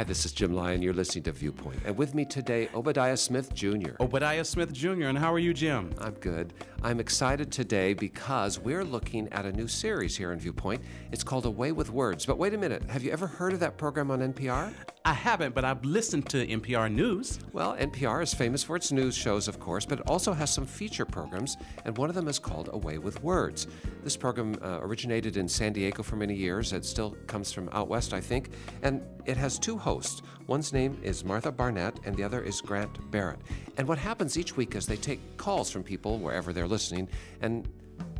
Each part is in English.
Hi, this is Jim Lyon. You're listening to Viewpoint. And with me today, Obadiah Smith Jr. Obadiah Smith Jr. And how are you, Jim? I'm good. I'm excited today because we're looking at a new series here in Viewpoint. It's called A Way with Words. But wait a minute, have you ever heard of that program on NPR? I haven't, but I've listened to NPR News. Well, NPR is famous for its news shows, of course, but it also has some feature programs, and one of them is called A Way with Words. This program uh, originated in San Diego for many years. It still comes from out west, I think, and it has two hosts. One's name is Martha Barnette, and the other is Grant Barrett. And what happens each week is they take calls from people wherever they're listening, and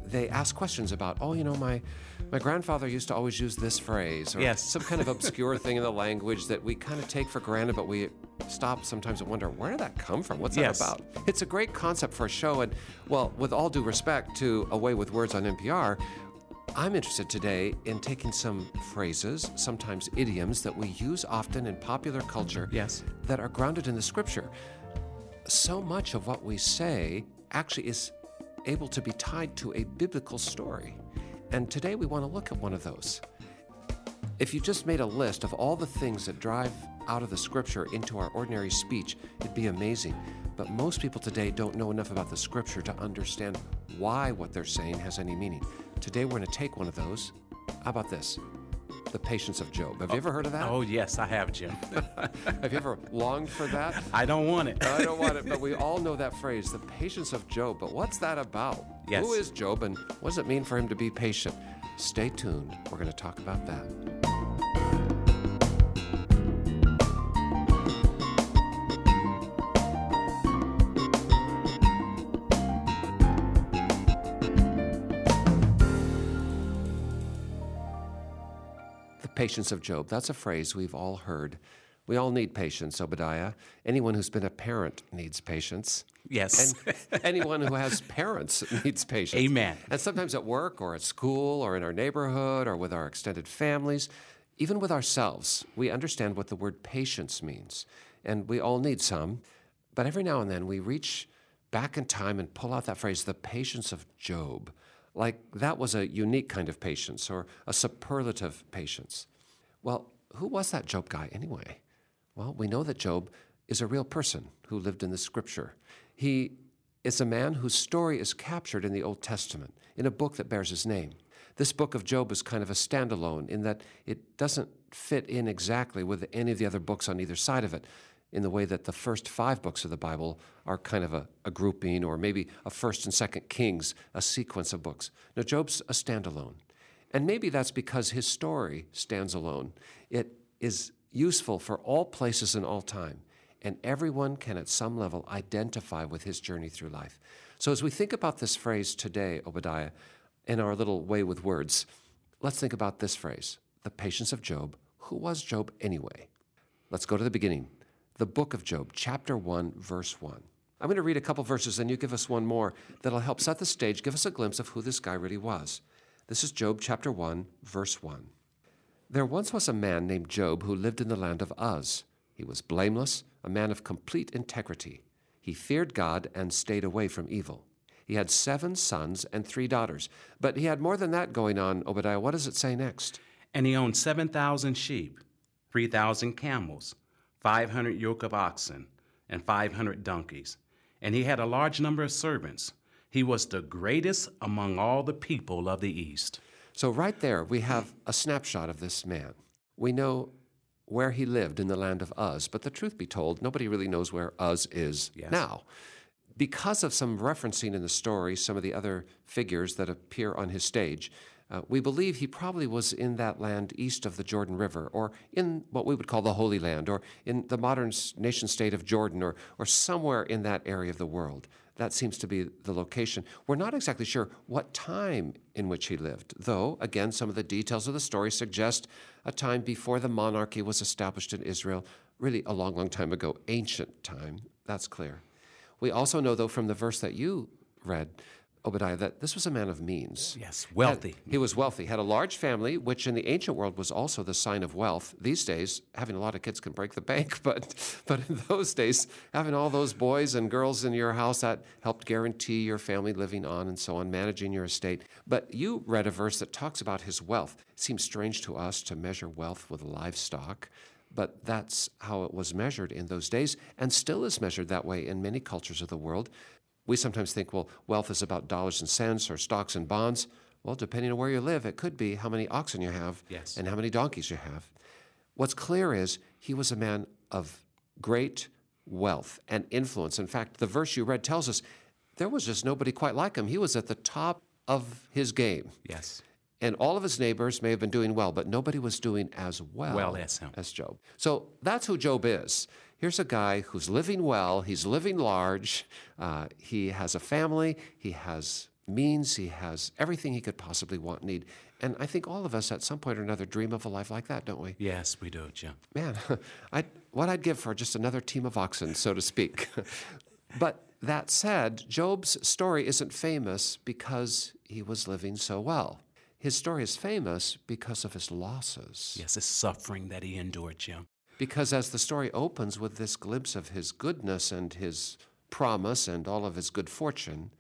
they ask questions about, oh, you know, my my grandfather used to always use this phrase, or Yes. some kind of obscure thing in the language that we kind of take for granted, but we stop sometimes and wonder, where did that come from? What's Yes. that about? It's a great concept for a show, and well, with all due respect to A Way with Words on NPR, I'm interested today in taking some phrases, sometimes idioms, that we use often in popular culture Yes. that are grounded in the scripture. So much of what we say actually is able to be tied to a biblical story. And today we want to look at one of those. If you just made a list of all the things that drive out of the scripture into our ordinary speech, it'd be amazing. But most people today don't know enough about the scripture to understand why what they're saying has any meaning. Today we're going to take one of those. How about this? The patience of Job. Have you ever heard of that? Oh, yes, I have, Jim. Have you ever longed for that? I don't want it. I don't want it, but we all know that phrase, the patience of Job. But what's that about? Yes. Who is Job and what does it mean for him to be patient? Stay tuned. We're going to talk about that. Patience of Job. That's a phrase we've all heard. We all need patience, Obadiah. Anyone who's been a parent needs patience. Yes. And anyone who has parents needs patience. Amen. And sometimes at work or at school or in our neighborhood or with our extended families, even with ourselves, we understand what the word patience means. And we all need some. But every now and then we reach back in time and pull out that phrase, the patience of Job. Like that was a unique kind of patience or a superlative patience. Well, who was that Job guy anyway? Well, we know that Job is a real person who lived in the scripture. He is a man whose story is captured in the Old Testament, in a book that bears his name. This book of Job is kind of a standalone in that it doesn't fit in exactly with any of the other books on either side of it, in the way that the first five books of the Bible are kind of a, a grouping, or maybe a first and second Kings, a sequence of books. Now, Job's a standalone. And maybe that's because his story stands alone. It is useful for all places and all time, and everyone can at some level identify with his journey through life. So as we think about this phrase today, Obadiah, in our little way with words, let's think about this phrase the patience of Job. Who was Job anyway? Let's go to the beginning. The book of Job, chapter 1, verse 1. I'm going to read a couple verses, and you give us one more that'll help set the stage, give us a glimpse of who this guy really was. This is Job chapter 1, verse 1. There once was a man named Job who lived in the land of Uz. He was blameless, a man of complete integrity. He feared God and stayed away from evil. He had seven sons and three daughters. But he had more than that going on, Obadiah. What does it say next? And he owned 7,000 sheep, 3,000 camels, 500 yoke of oxen, and 500 donkeys. And he had a large number of servants. He was the greatest among all the people of the East. So, right there, we have a snapshot of this man. We know where he lived in the land of Uz, but the truth be told, nobody really knows where Uz is Yes. now. Because of some referencing in the story, some of the other figures that appear on his stage, uh, we believe he probably was in that land east of the Jordan River, or in what we would call the Holy Land, or in the modern nation state of Jordan, or, or somewhere in that area of the world. That seems to be the location. We're not exactly sure what time in which he lived, though, again, some of the details of the story suggest a time before the monarchy was established in Israel, really a long, long time ago, ancient time. That's clear. We also know, though, from the verse that you read, Obadiah, that this was a man of means. Yes, wealthy. Had- he was wealthy, had a large family, which in the ancient world was also the sign of wealth. These days, having a lot of kids can break the bank, but, but in those days, having all those boys and girls in your house, that helped guarantee your family living on and so on, managing your estate. But you read a verse that talks about his wealth. It seems strange to us to measure wealth with livestock. but that's how it was measured in those days and still is measured that way in many cultures of the world. We sometimes think, well, wealth is about dollars and cents or stocks and bonds. Well, depending on where you live, it could be how many oxen you have Yes. and how many donkeys you have. What's clear is he was a man of great wealth and influence. In fact, the verse you read tells us there was just nobody quite like him. He was at the top of his game. Yes. And all of his neighbors may have been doing well, but nobody was doing as well, Well as him. as Job. So that's who Job is. Here's a guy who's living well, he's living large, uh, he has a family, he has means, he has everything he could possibly want and need. And I think all of us at some point or another dream of a life like that, don't we? Yes, we do, Jim. Man, I'd, what I'd give for just another team of oxen, so to speak. but that said, Job's story isn't famous because he was living so well. His story is famous because of his losses. Yes, his suffering that he endured, Jim. Because as the story opens with this glimpse of his goodness and his promise and all of his good fortune,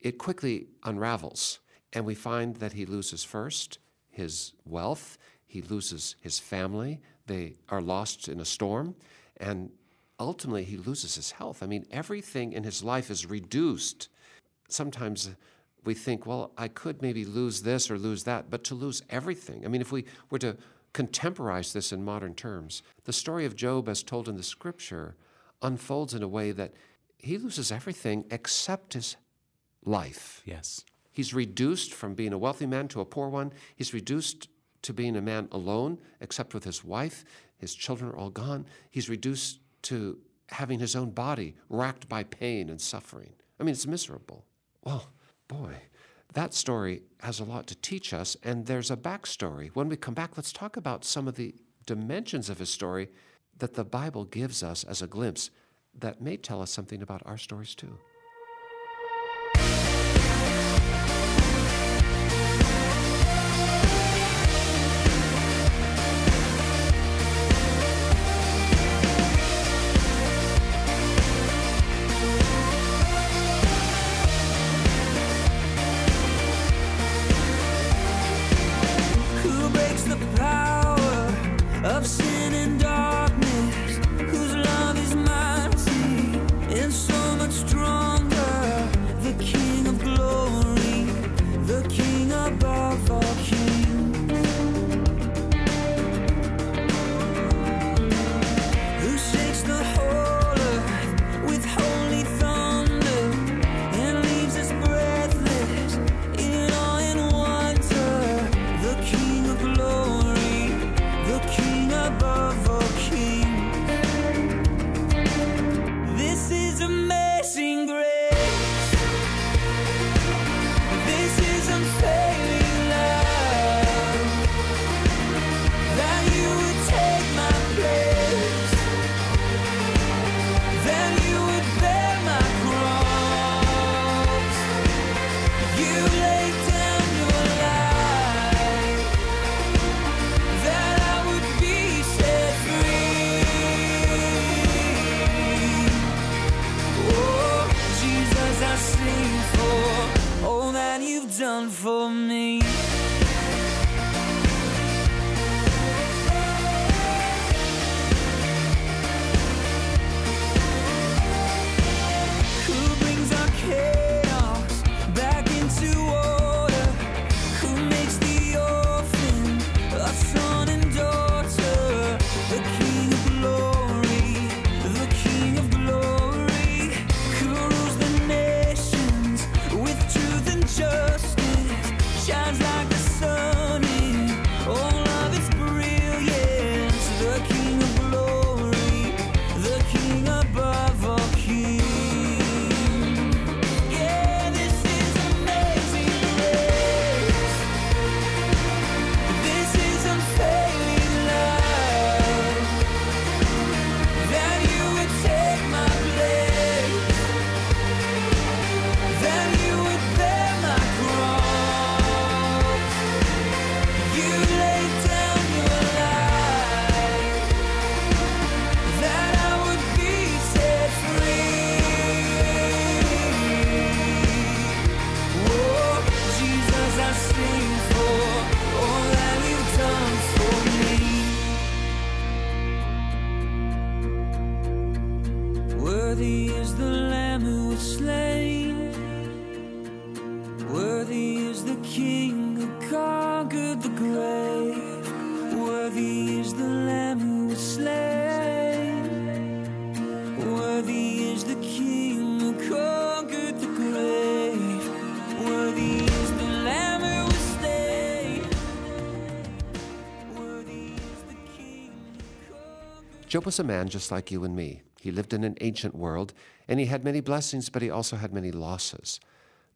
it quickly unravels. And we find that he loses first his wealth, he loses his family, they are lost in a storm, and ultimately he loses his health. I mean, everything in his life is reduced. Sometimes we think, well, I could maybe lose this or lose that, but to lose everything. I mean, if we were to contemporize this in modern terms, the story of Job, as told in the scripture, unfolds in a way that he loses everything except his life. Yes. He's reduced from being a wealthy man to a poor one. He's reduced to being a man alone, except with his wife. His children are all gone. He's reduced to having his own body racked by pain and suffering. I mean, it's miserable. Well, boy, that story has a lot to teach us, and there's a backstory. When we come back, let's talk about some of the dimensions of his story that the Bible gives us as a glimpse that may tell us something about our stories too. Conquered the grave. Worthy is the Lamb who was slain. Worthy is the King who conquered the grave. Worthy. Job was a man just like you and me. He lived in an ancient world, and he had many blessings, but he also had many losses.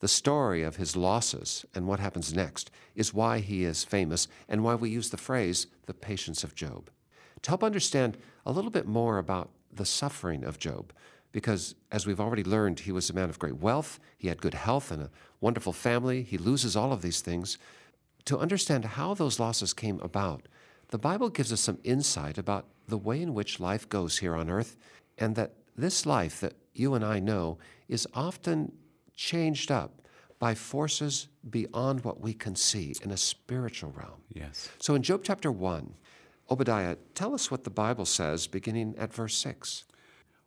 The story of his losses and what happens next is why he is famous and why we use the phrase, the patience of Job. To help understand a little bit more about the suffering of Job, because as we've already learned, he was a man of great wealth, he had good health and a wonderful family, he loses all of these things. To understand how those losses came about, the Bible gives us some insight about the way in which life goes here on earth, and that this life that you and I know is often changed up by forces beyond what we can see in a spiritual realm. Yes. So in Job chapter 1, Obadiah, tell us what the Bible says beginning at verse 6.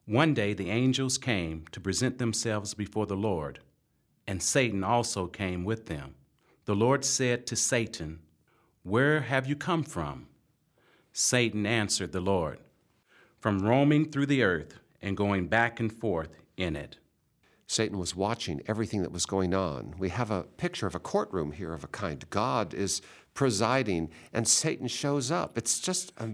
One day the angels came to present themselves before the Lord, and Satan also came with them. The Lord said to Satan, Where have you come from? Satan answered the Lord, From roaming through the earth and going back and forth in it. Satan was watching everything that was going on. We have a picture of a courtroom here of a kind. God is presiding, and Satan shows up. It's just a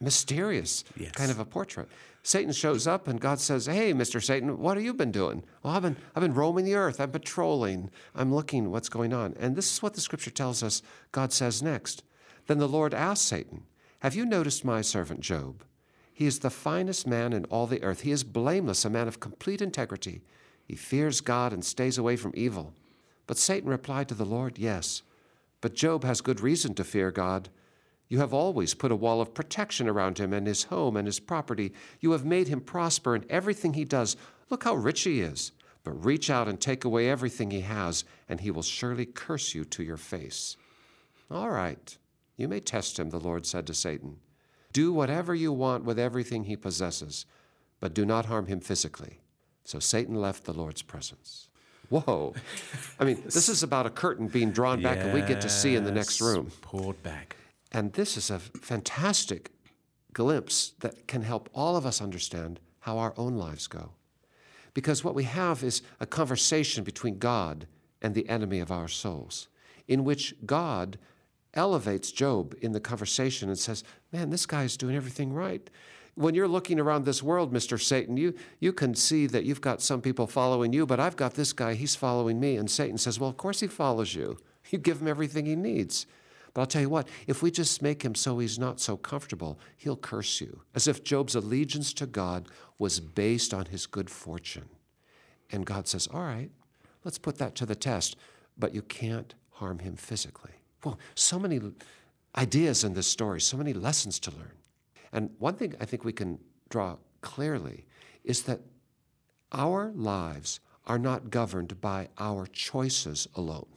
mysterious Yes. kind of a portrait. Satan shows up, and God says, "Hey, Mister Satan, what have you been doing?" Well, I've been I've been roaming the earth. I'm patrolling. I'm looking what's going on. And this is what the Scripture tells us. God says next. Then the Lord asked Satan, "Have you noticed my servant Job?" He is the finest man in all the earth. He is blameless, a man of complete integrity. He fears God and stays away from evil. But Satan replied to the Lord, Yes, but Job has good reason to fear God. You have always put a wall of protection around him and his home and his property. You have made him prosper in everything he does. Look how rich he is. But reach out and take away everything he has, and he will surely curse you to your face. All right, you may test him, the Lord said to Satan. Do whatever you want with everything he possesses, but do not harm him physically. So Satan left the Lord's presence. Whoa. I mean, this is about a curtain being drawn back and we get to see in the next room. Pulled back. And this is a fantastic glimpse that can help all of us understand how our own lives go. Because what we have is a conversation between God and the enemy of our souls, in which God elevates Job in the conversation and says, Man, this guy is doing everything right. When you're looking around this world, Mr. Satan, you, you can see that you've got some people following you, but I've got this guy, he's following me. And Satan says, Well, of course he follows you. You give him everything he needs. But I'll tell you what, if we just make him so he's not so comfortable, he'll curse you. As if Job's allegiance to God was based on his good fortune. And God says, All right, let's put that to the test, but you can't harm him physically. Well, so many ideas in this story, so many lessons to learn. And one thing I think we can draw clearly is that our lives are not governed by our choices alone.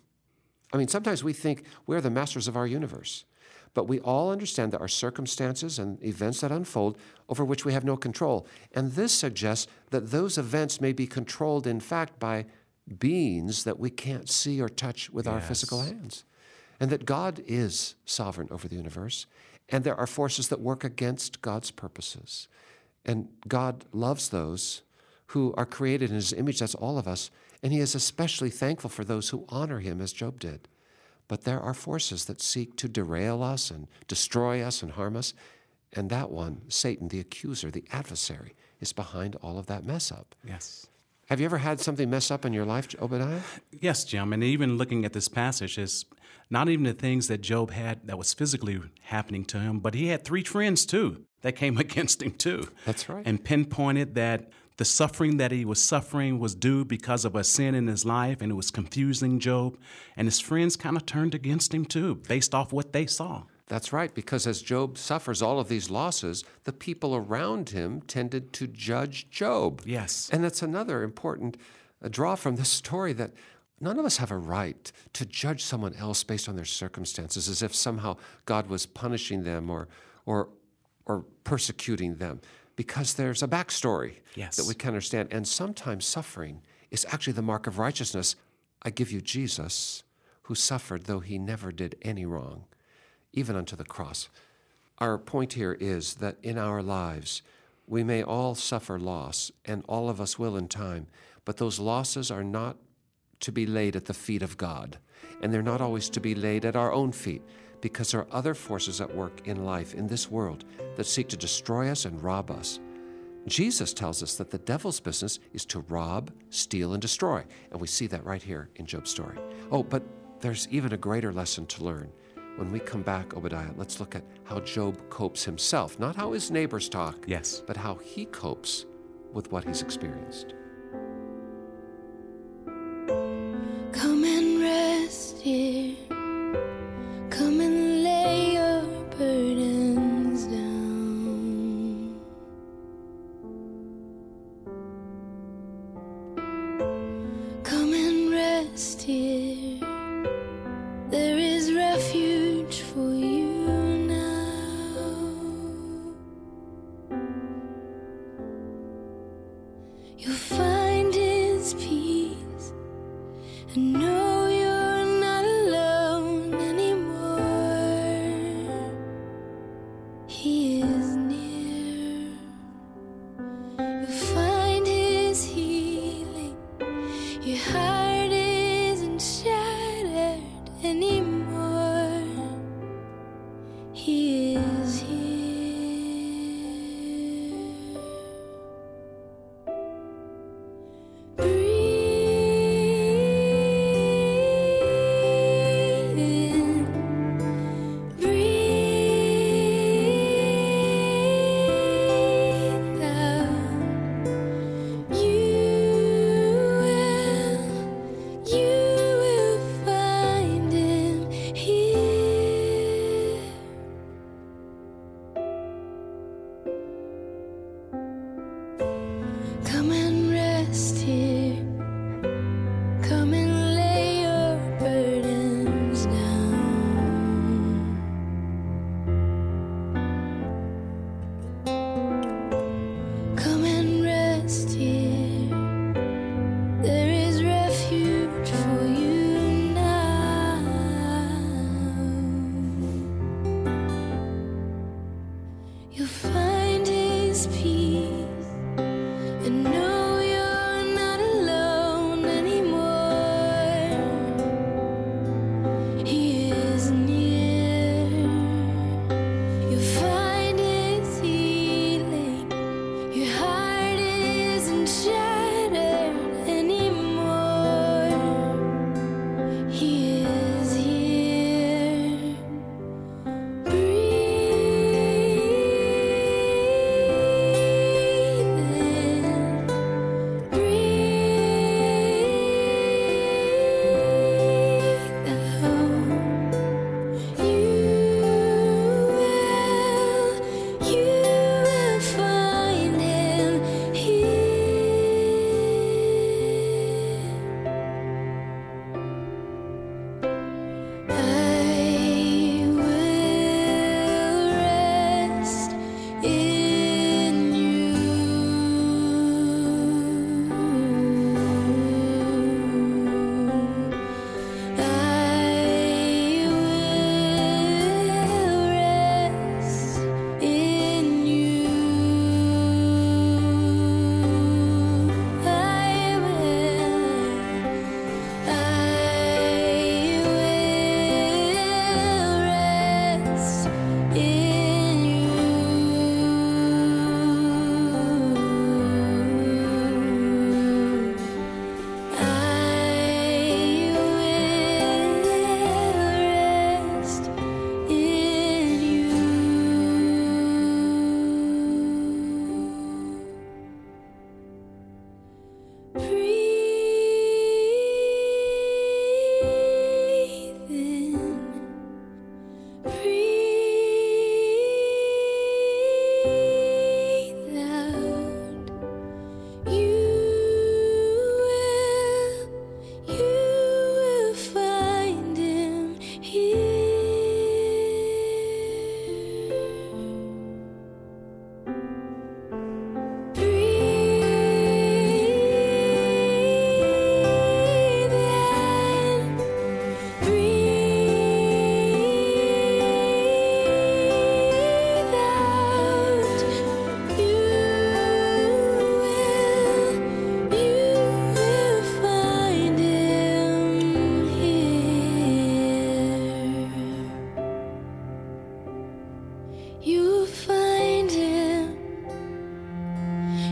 I mean, sometimes we think we're the masters of our universe, but we all understand that our circumstances and events that unfold over which we have no control. And this suggests that those events may be controlled, in fact, by beings that we can't see or touch with our physical hands. And that God is sovereign over the universe, and there are forces that work against God's purposes. And God loves those who are created in his image, that's all of us, and he is especially thankful for those who honor him as Job did. But there are forces that seek to derail us and destroy us and harm us, and that one, Satan, the accuser, the adversary, is behind all of that mess up. Yes. Have you ever had something mess up in your life, Obadiah? Yes, Jim. And even looking at this passage is not even the things that Job had that was physically happening to him, but he had three friends too that came against him too. That's right. And pinpointed that the suffering that he was suffering was due because of a sin in his life and it was confusing Job. And his friends kind of turned against him too, based off what they saw. That's right, because as Job suffers all of these losses, the people around him tended to judge Job. Yes. And that's another important uh, draw from this story that none of us have a right to judge someone else based on their circumstances as if somehow God was punishing them or, or, or persecuting them. because there's a backstory Yes. that we can understand. And sometimes suffering is actually the mark of righteousness. I give you Jesus, who suffered though he never did any wrong, even unto the cross. Our point here is that in our lives, we may all suffer loss, and all of us will in time, but those losses are not to be laid at the feet of God, and they're not always to be laid at our own feet, because there are other forces at work in life, in this world, that seek to destroy us and rob us. Jesus tells us that the devil's business is to rob, steal, and destroy. And we see that right here in Job's story. Oh, but there's even a greater lesson to learn. When we come back, Obadiah, let's look at how Job copes himself, not how his neighbors talk, Yes. but how he copes with what he's experienced.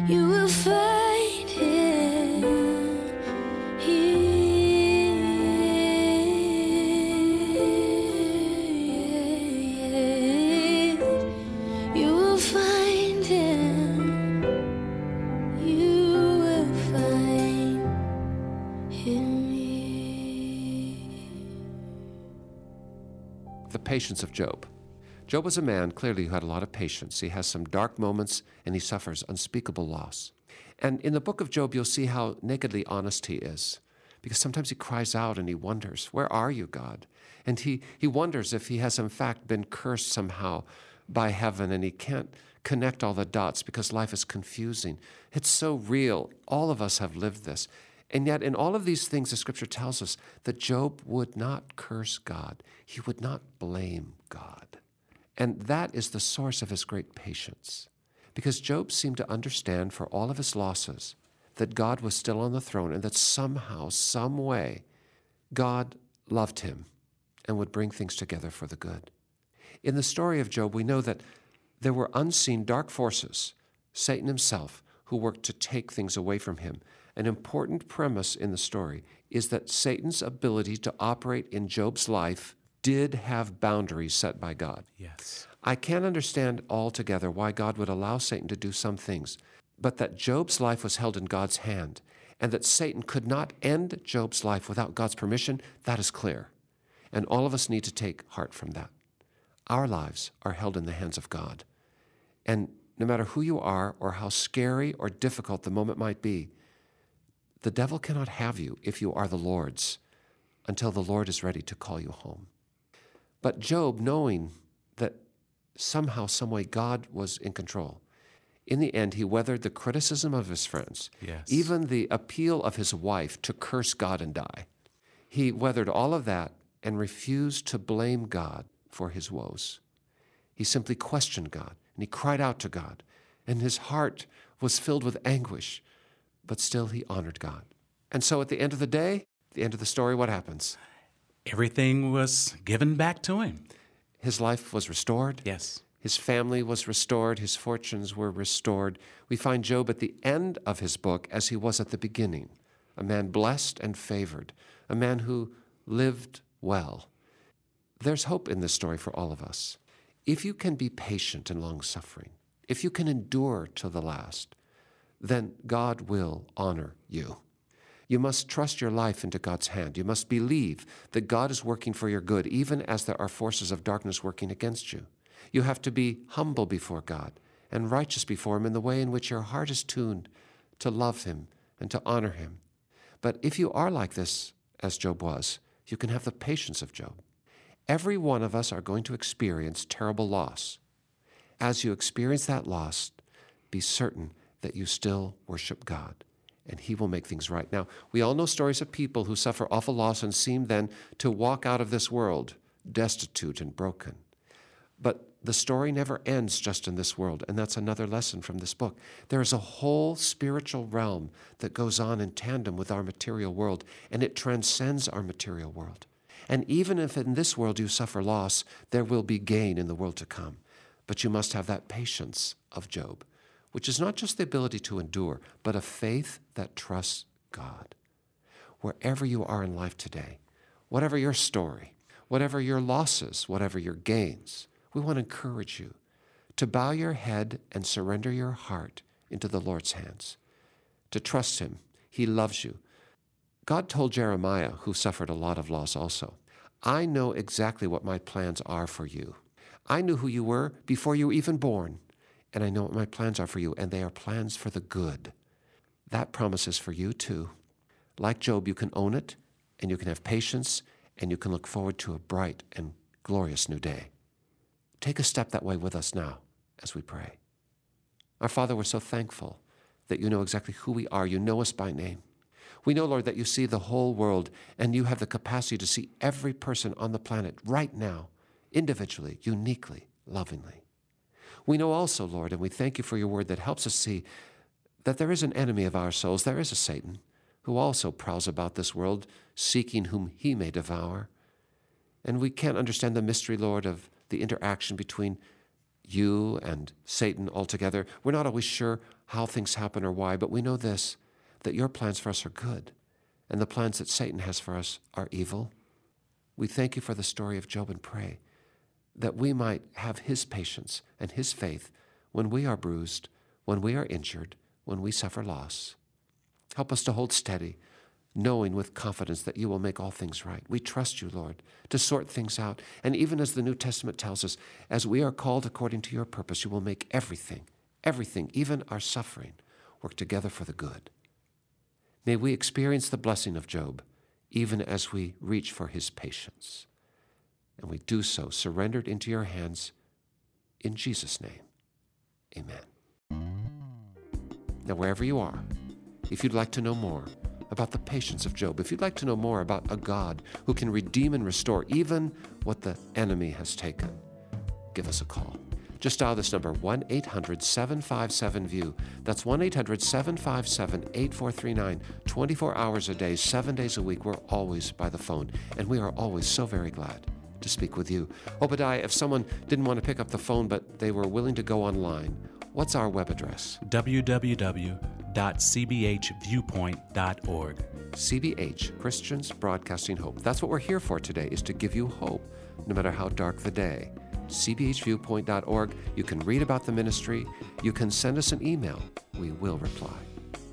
you will find here. You will find him. You will find him. Here. The Patience of Job. Job was a man clearly who had a lot of patience. He has some dark moments and he suffers unspeakable loss. And in the book of Job, you'll see how nakedly honest he is. Because sometimes he cries out and he wonders, Where are you, God? And he, he wonders if he has, in fact, been cursed somehow by heaven and he can't connect all the dots because life is confusing. It's so real. All of us have lived this. And yet, in all of these things, the scripture tells us that Job would not curse God, he would not blame God. And that is the source of his great patience. Because Job seemed to understand for all of his losses that God was still on the throne and that somehow, some way, God loved him and would bring things together for the good. In the story of Job, we know that there were unseen dark forces, Satan himself, who worked to take things away from him. An important premise in the story is that Satan's ability to operate in Job's life did have boundaries set by God. Yes. I can't understand altogether why God would allow Satan to do some things, but that Job's life was held in God's hand and that Satan could not end Job's life without God's permission, that is clear. And all of us need to take heart from that. Our lives are held in the hands of God. And no matter who you are or how scary or difficult the moment might be, the devil cannot have you if you are the Lord's until the Lord is ready to call you home. But Job, knowing that somehow, someway, God was in control, in the end, he weathered the criticism of his friends, Yes. even the appeal of his wife to curse God and die. He weathered all of that and refused to blame God for his woes. He simply questioned God and he cried out to God, and his heart was filled with anguish, but still he honored God. And so at the end of the day, the end of the story, what happens? Everything was given back to him. His life was restored. Yes. His family was restored. His fortunes were restored. We find Job at the end of his book as he was at the beginning a man blessed and favored, a man who lived well. There's hope in this story for all of us. If you can be patient and long suffering, if you can endure to the last, then God will honor you. You must trust your life into God's hand. You must believe that God is working for your good, even as there are forces of darkness working against you. You have to be humble before God and righteous before Him in the way in which your heart is tuned to love Him and to honor Him. But if you are like this, as Job was, you can have the patience of Job. Every one of us are going to experience terrible loss. As you experience that loss, be certain that you still worship God and He will make things right. Now, we all know stories of people who suffer awful loss and seem then to walk out of this world destitute and broken. But the story never ends just in this world, and that's another lesson from this book. There is a whole spiritual realm that goes on in tandem with our material world, and it transcends our material world. And even if in this world you suffer loss, there will be gain in the world to come. But you must have that patience of Job, which is not just the ability to endure, but a faith that trusts God. Wherever you are in life today, whatever your story, whatever your losses, whatever your gains, we want to encourage you to bow your head and surrender your heart into the Lord's hands, to trust Him. He loves you. God told Jeremiah, who suffered a lot of loss also, I know exactly what my plans are for you. I knew who you were before you were even born, and I know what my plans are for you, and they are plans for the good. That promise is for you too. Like Job, you can own it, and you can have patience, and you can look forward to a bright and glorious new day. Take a step that way with us now as we pray. Our Father, we're so thankful that you know exactly who we are. You know us by name. We know, Lord, that you see the whole world and you have the capacity to see every person on the planet right now, individually, uniquely, lovingly. We know also, Lord, and we thank you for your word that helps us see that there is an enemy of our souls. There is a Satan who also prowls about this world, seeking whom he may devour. And we can't understand the mystery, Lord, of the interaction between you and Satan altogether. We're not always sure how things happen or why, but we know this that your plans for us are good, and the plans that Satan has for us are evil. We thank you for the story of Job and pray that we might have his patience and his faith when we are bruised, when we are injured, when we suffer loss. Help us to hold steady, knowing with confidence that you will make all things right. We trust you, Lord, to sort things out. And even as the New Testament tells us, as we are called according to your purpose, you will make everything, everything, even our suffering, work together for the good. May we experience the blessing of Job even as we reach for his patience. And we do so surrendered into your hands in Jesus' name. Amen. Now, wherever you are, if you'd like to know more about the patience of Job, if you'd like to know more about a God who can redeem and restore even what the enemy has taken, give us a call. Just dial this number 1 800 757 VIEW. That's 1 800 757 8439. 24 hours a day, seven days a week. We're always by the phone, and we are always so very glad to speak with you. Obadiah, if someone didn't want to pick up the phone but they were willing to go online, what's our web address? www.cbhviewpoint.org. CBH, Christians Broadcasting Hope. That's what we're here for today, is to give you hope, no matter how dark the day. cbhviewpoint.org. You can read about the ministry. You can send us an email. We will reply.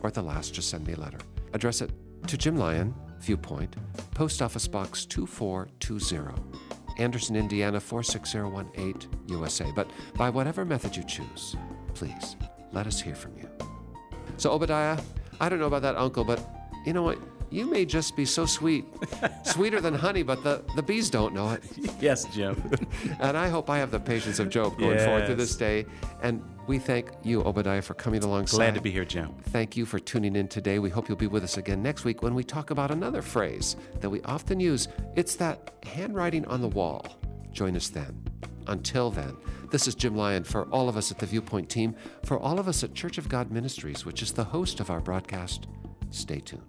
Or at the last, just send me a letter. Address it to Jim Lyon, Viewpoint, Post Office Box 2420, Anderson, Indiana 46018, USA. But by whatever method you choose, please let us hear from you. So, Obadiah, I don't know about that uncle, but you know what? You may just be so sweet, sweeter than honey, but the, the bees don't know it. Yes, Jim. And I hope I have the patience of Job going forward through this day. And we thank you, Obadiah, for coming alongside. Glad to be here, Jim. Thank you for tuning in today. We hope you'll be with us again next week when we talk about another phrase that we often use. It's that handwriting on the wall. Join us then. Until then, this is Jim Lyon for all of us at the Viewpoint team, for all of us at Church of God Ministries, which is the host of our broadcast. Stay tuned.